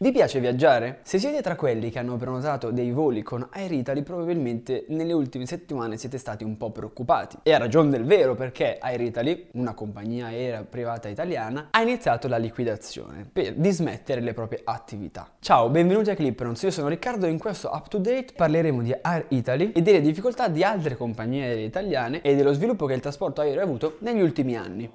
Vi piace viaggiare? Se siete tra quelli che hanno prenotato dei voli con Air Italy, probabilmente nelle ultime settimane siete stati un po' preoccupati. E a ragione del vero, perché Air Italy, una compagnia aerea privata italiana, ha iniziato la liquidazione per dismettere le proprie attività. Ciao, benvenuti a Clipperons, io sono Riccardo e in questo Up to Date parleremo di Air Italy e delle difficoltà di altre compagnie aeree italiane e dello sviluppo che il trasporto aereo ha avuto negli ultimi anni.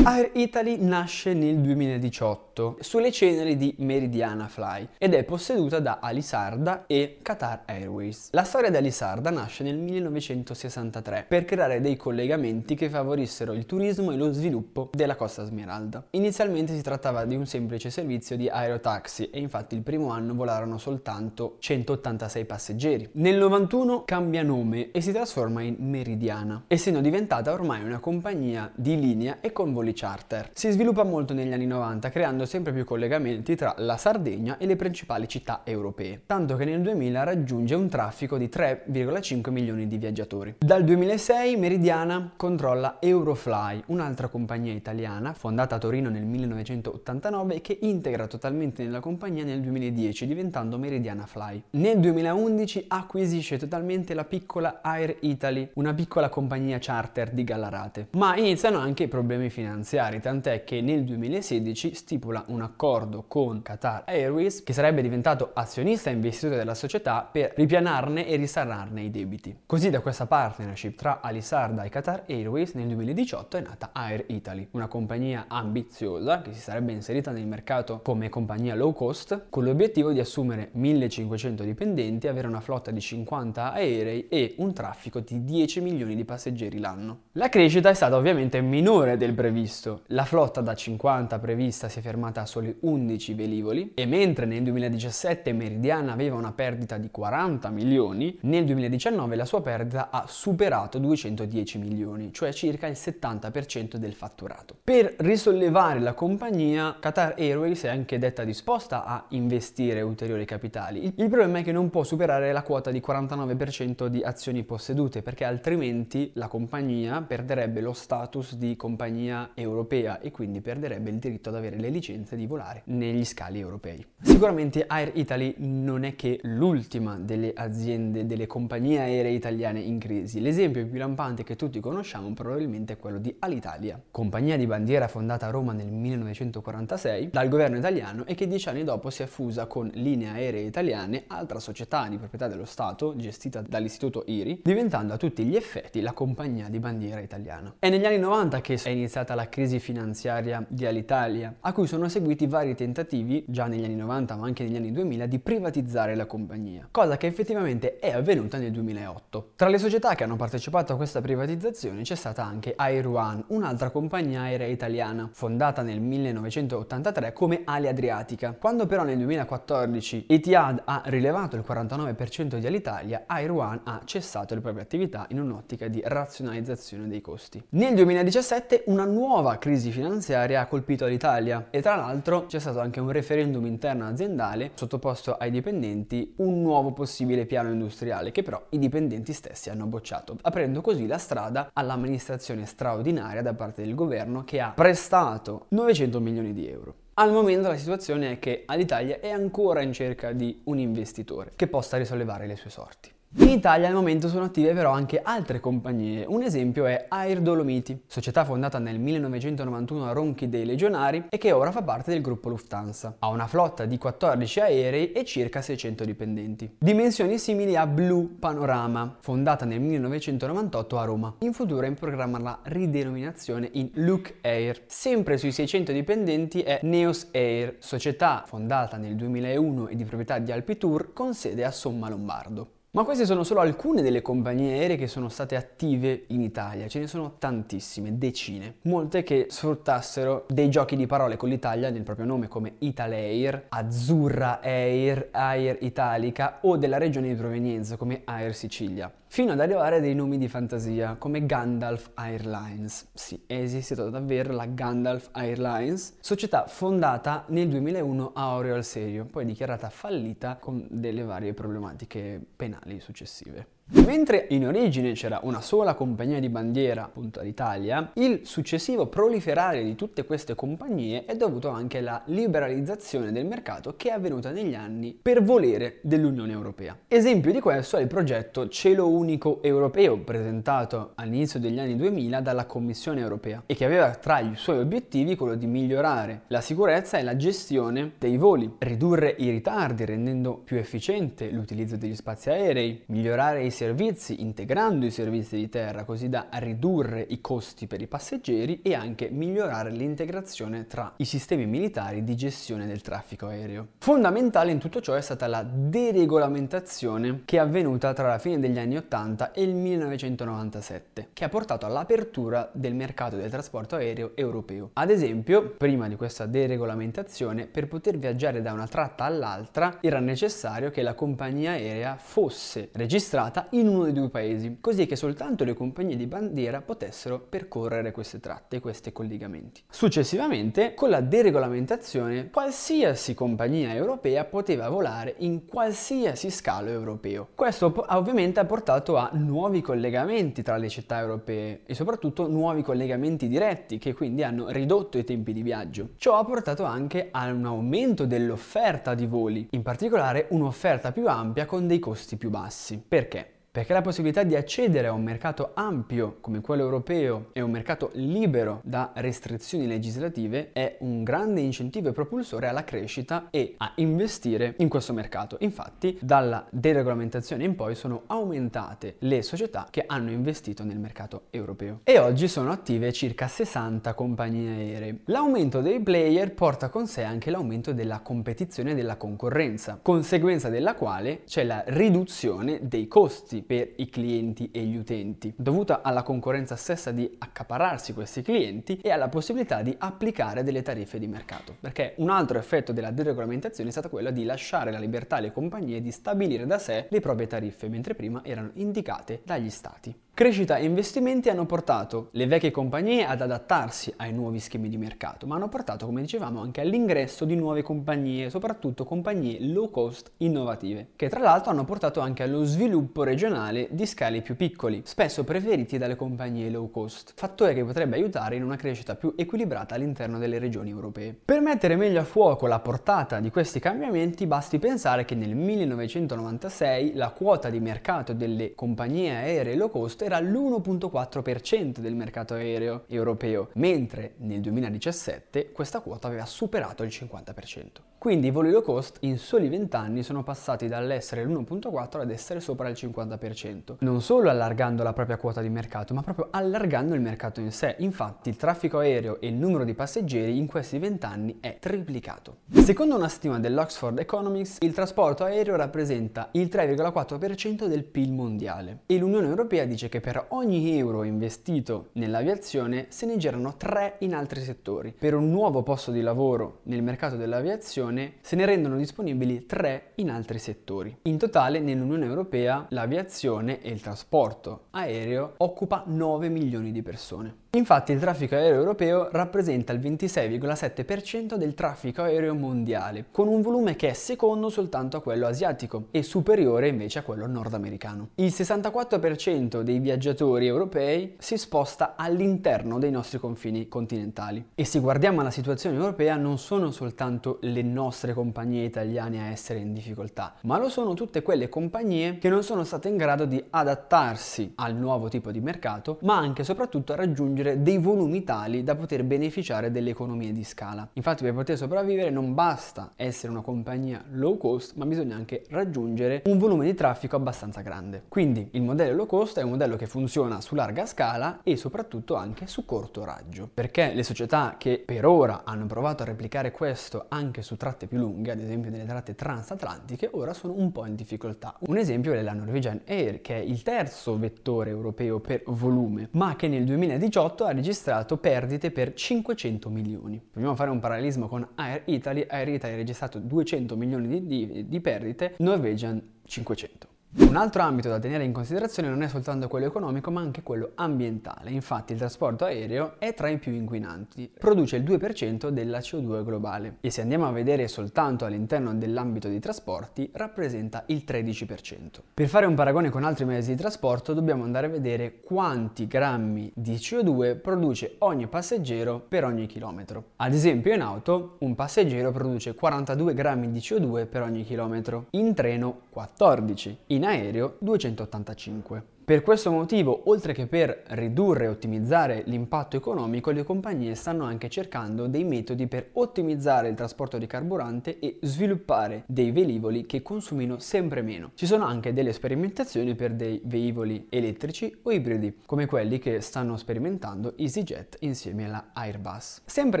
Air Italy nasce nel 2018 sulle ceneri di Meridiana Fly ed è posseduta da Alisarda e Qatar Airways. La storia di Alisarda nasce nel 1963 per creare dei collegamenti che favorissero il turismo e lo sviluppo della Costa Smeralda. Inizialmente si trattava di un semplice servizio di aerotaxi e infatti il primo anno volarono soltanto 186 passeggeri. Nel 91 cambia nome e si trasforma in Meridiana, essendo diventata ormai una compagnia di linea e con voli charter. Si sviluppa molto negli anni 90 creando sempre più collegamenti tra la Sardegna e le principali città europee, tanto che nel 2000 raggiunge un traffico di 3,5 milioni di viaggiatori. Dal 2006 Meridiana controlla Eurofly, un'altra compagnia italiana fondata a Torino nel 1989 che integra totalmente nella compagnia nel 2010 diventando Meridiana Fly. Nel 2011 acquisisce totalmente la piccola Air Italy, una piccola compagnia charter di Gallarate. Ma iniziano anche i problemi finanziari tant'è che nel 2016 stipula un accordo con Qatar Airways che sarebbe diventato azionista e investitore della società per ripianarne e risanarne i debiti. Così da questa partnership tra Alisarda e Qatar Airways nel 2018 è nata Air Italy, una compagnia ambiziosa che si sarebbe inserita nel mercato come compagnia low cost con l'obiettivo di assumere 1500 dipendenti, avere una flotta di 50 aerei e un traffico di 10 milioni di passeggeri l'anno. La crescita è stata ovviamente minore del previsto visto la flotta da 50 prevista si è fermata a soli 11 velivoli e mentre nel 2017 Meridiana aveva una perdita di 40 milioni, nel 2019 la sua perdita ha superato 210 milioni, cioè circa il 70% del fatturato. Per risollevare la compagnia, Qatar Airways è anche detta disposta a investire ulteriori capitali. Il problema è che non può superare la quota di 49% di azioni possedute perché altrimenti la compagnia perderebbe lo status di compagnia europea e quindi perderebbe il diritto ad avere le licenze di volare negli scali europei. Sicuramente Air Italy non è che l'ultima delle aziende, delle compagnie aeree italiane in crisi. L'esempio più lampante che tutti conosciamo probabilmente è quello di Alitalia, compagnia di bandiera fondata a Roma nel 1946 dal governo italiano e che dieci anni dopo si è fusa con Linee Aeree Italiane, altra società di proprietà dello Stato gestita dall'istituto IRI, diventando a tutti gli effetti la compagnia di bandiera italiana. È negli anni 90 che è iniziata la crisi finanziaria di Alitalia, a cui sono seguiti vari tentativi, già negli anni 90 ma anche negli anni 2000, di privatizzare la compagnia, cosa che effettivamente è avvenuta nel 2008. Tra le società che hanno partecipato a questa privatizzazione c'è stata anche Air One, un'altra compagnia aerea italiana, fondata nel 1983 come Ali Adriatica. Quando però nel 2014 Etihad ha rilevato il 49% di Alitalia, Air One ha cessato le proprie attività in un'ottica di razionalizzazione dei costi. Nel 2017 una nuova crisi finanziaria ha colpito l'Italia e tra l'altro c'è stato anche un referendum interno aziendale sottoposto ai dipendenti un nuovo possibile piano industriale che però i dipendenti stessi hanno bocciato, aprendo così la strada all'amministrazione straordinaria da parte del governo che ha prestato 900 milioni di euro. Al momento la situazione è che all'Italia è ancora in cerca di un investitore che possa risollevare le sue sorti. In Italia al momento sono attive però anche altre compagnie, un esempio è Air Dolomiti, società fondata nel 1991 a Ronchi dei Legionari e che ora fa parte del gruppo Lufthansa. Ha una flotta di 14 aerei e circa 600 dipendenti. Dimensioni simili a Blue Panorama, fondata nel 1998 a Roma. In futuro è in programma la ridenominazione in Luke Air. Sempre sui 600 dipendenti è Neos Air, società fondata nel 2001 e di proprietà di Alpitour con sede a Somma Lombardo. Ma queste sono solo alcune delle compagnie aeree che sono state attive in Italia, ce ne sono tantissime, decine, molte che sfruttassero dei giochi di parole con l'Italia nel proprio nome come Italair, Azzurra Air, Air Italica o della regione di provenienza come Air Sicilia fino ad arrivare a dei nomi di fantasia come Gandalf Airlines. Sì, è esistita davvero la Gandalf Airlines, società fondata nel 2001 a Oriol Serio, poi dichiarata fallita con delle varie problematiche penali successive. Mentre in origine c'era una sola compagnia di bandiera, appunto l'Italia, il successivo proliferare di tutte queste compagnie è dovuto anche alla liberalizzazione del mercato che è avvenuta negli anni per volere dell'Unione Europea. Esempio di questo è il progetto Cielo Unico Europeo presentato all'inizio degli anni 2000 dalla Commissione Europea e che aveva tra i suoi obiettivi quello di migliorare la sicurezza e la gestione dei voli, ridurre i ritardi rendendo più efficiente l'utilizzo degli spazi aerei, migliorare i servizi integrando i servizi di terra così da ridurre i costi per i passeggeri e anche migliorare l'integrazione tra i sistemi militari di gestione del traffico aereo. Fondamentale in tutto ciò è stata la deregolamentazione che è avvenuta tra la fine degli anni 80 e il 1997, che ha portato all'apertura del mercato del trasporto aereo europeo. Ad esempio, prima di questa deregolamentazione, per poter viaggiare da una tratta all'altra era necessario che la compagnia aerea fosse registrata in uno dei due paesi, così che soltanto le compagnie di bandiera potessero percorrere queste tratte, questi collegamenti. Successivamente, con la deregolamentazione, qualsiasi compagnia europea poteva volare in qualsiasi scalo europeo. Questo ovviamente ha portato a nuovi collegamenti tra le città europee e soprattutto nuovi collegamenti diretti che quindi hanno ridotto i tempi di viaggio. Ciò ha portato anche a un aumento dell'offerta di voli, in particolare un'offerta più ampia con dei costi più bassi. Perché? Perché la possibilità di accedere a un mercato ampio come quello europeo e un mercato libero da restrizioni legislative è un grande incentivo e propulsore alla crescita e a investire in questo mercato. Infatti, dalla deregolamentazione in poi sono aumentate le società che hanno investito nel mercato europeo e oggi sono attive circa 60 compagnie aeree. L'aumento dei player porta con sé anche l'aumento della competizione e della concorrenza, conseguenza della quale c'è la riduzione dei costi per i clienti e gli utenti, dovuta alla concorrenza stessa di accapararsi questi clienti e alla possibilità di applicare delle tariffe di mercato. Perché un altro effetto della deregolamentazione è stato quello di lasciare la libertà alle compagnie di stabilire da sé le proprie tariffe, mentre prima erano indicate dagli stati. Crescita e investimenti hanno portato le vecchie compagnie ad adattarsi ai nuovi schemi di mercato, ma hanno portato, come dicevamo, anche all'ingresso di nuove compagnie, soprattutto compagnie low cost innovative, che tra l'altro hanno portato anche allo sviluppo regionale di scali più piccoli, spesso preferiti dalle compagnie low cost, fattore che potrebbe aiutare in una crescita più equilibrata all'interno delle regioni europee. Per mettere meglio a fuoco la portata di questi cambiamenti basti pensare che nel 1996 la quota di mercato delle compagnie aeree low cost era l'1.4% del mercato aereo europeo, mentre nel 2017 questa quota aveva superato il 50%. Quindi i voli low cost in soli 20 anni sono passati dall'essere l'1.4 ad essere sopra il 50%, non solo allargando la propria quota di mercato, ma proprio allargando il mercato in sé. Infatti il traffico aereo e il numero di passeggeri in questi 20 anni è triplicato. Secondo una stima dell'Oxford Economics, il trasporto aereo rappresenta il 3,4% del PIL mondiale e l'Unione Europea dice che per ogni euro investito nell'aviazione se ne generano 3 in altri settori. Per un nuovo posto di lavoro nel mercato dell'aviazione se ne rendono disponibili 3 in altri settori. In totale nell'Unione Europea l'aviazione e il trasporto aereo occupa 9 milioni di persone. Infatti il traffico aereo europeo rappresenta il 26,7% del traffico aereo mondiale, con un volume che è secondo soltanto a quello asiatico e superiore invece a quello nordamericano. Il 64% dei viaggiatori europei si sposta all'interno dei nostri confini continentali. E se guardiamo alla situazione europea non sono soltanto le nostre compagnie italiane a essere in difficoltà, ma lo sono tutte quelle compagnie che non sono state in grado di adattarsi al nuovo tipo di mercato, ma anche e soprattutto a raggiungere raggiungere dei volumi tali da poter beneficiare delle economie di scala. Infatti per poter sopravvivere non basta essere una compagnia low cost, ma bisogna anche raggiungere un volume di traffico abbastanza grande. Quindi il modello low cost è un modello che funziona su larga scala e soprattutto anche su corto raggio, perché le società che per ora hanno provato a replicare questo anche su tratte più lunghe, ad esempio delle tratte transatlantiche, ora sono un po' in difficoltà. Un esempio è la Norwegian Air, che è il terzo vettore europeo per volume, ma che nel 2018 2018 ha registrato perdite per 500 milioni. Proviamo a fare un parallelismo con Air Italy. Air Italy ha registrato 200 milioni di, di, di perdite, Norwegian 500. Un altro ambito da tenere in considerazione non è soltanto quello economico ma anche quello ambientale. Infatti il trasporto aereo è tra i più inquinanti, produce il 2% della CO2 globale e se andiamo a vedere soltanto all'interno dell'ambito dei trasporti rappresenta il 13%. Per fare un paragone con altri mezzi di trasporto dobbiamo andare a vedere quanti grammi di CO2 produce ogni passeggero per ogni chilometro. Ad esempio in auto un passeggero produce 42 grammi di CO2 per ogni chilometro, in treno 14, in in aereo 285. Per questo motivo, oltre che per ridurre e ottimizzare l'impatto economico, le compagnie stanno anche cercando dei metodi per ottimizzare il trasporto di carburante e sviluppare dei velivoli che consumino sempre meno. Ci sono anche delle sperimentazioni per dei velivoli elettrici o ibridi, come quelli che stanno sperimentando EasyJet insieme alla Airbus. Sempre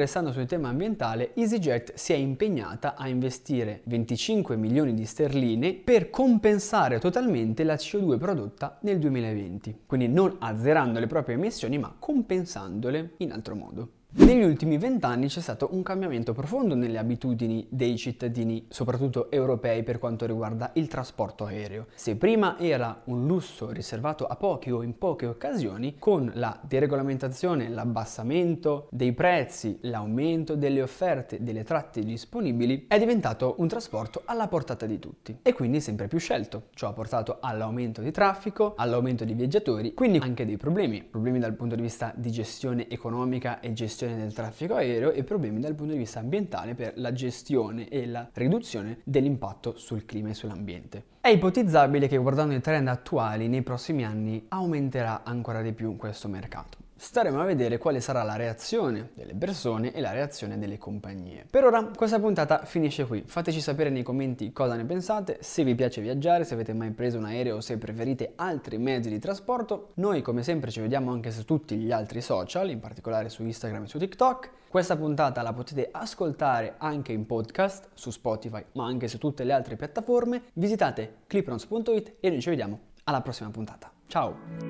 restando sul tema ambientale, EasyJet si è impegnata a investire 25 milioni di sterline per compensare totalmente la CO2 prodotta nel 2020. 2020, quindi non azzerando le proprie emissioni ma compensandole in altro modo. Negli ultimi vent'anni c'è stato un cambiamento profondo nelle abitudini dei cittadini, soprattutto europei, per quanto riguarda il trasporto aereo. Se prima era un lusso riservato a pochi o in poche occasioni, con la deregolamentazione, l'abbassamento dei prezzi, l'aumento delle offerte delle tratte disponibili, è diventato un trasporto alla portata di tutti e quindi sempre più scelto. Ciò ha portato all'aumento di traffico, all'aumento di viaggiatori, quindi anche dei problemi, problemi dal punto di vista di gestione economica e gestione gestione del traffico aereo e problemi dal punto di vista ambientale per la gestione e la riduzione dell'impatto sul clima e sull'ambiente. È ipotizzabile che guardando i trend attuali nei prossimi anni aumenterà ancora di più questo mercato staremo a vedere quale sarà la reazione delle persone e la reazione delle compagnie. Per ora questa puntata finisce qui, fateci sapere nei commenti cosa ne pensate, se vi piace viaggiare, se avete mai preso un aereo o se preferite altri mezzi di trasporto. Noi come sempre ci vediamo anche su tutti gli altri social, in particolare su Instagram e su TikTok. Questa puntata la potete ascoltare anche in podcast su Spotify, ma anche su tutte le altre piattaforme. Visitate cliprons.it e noi ci vediamo alla prossima puntata. Ciao!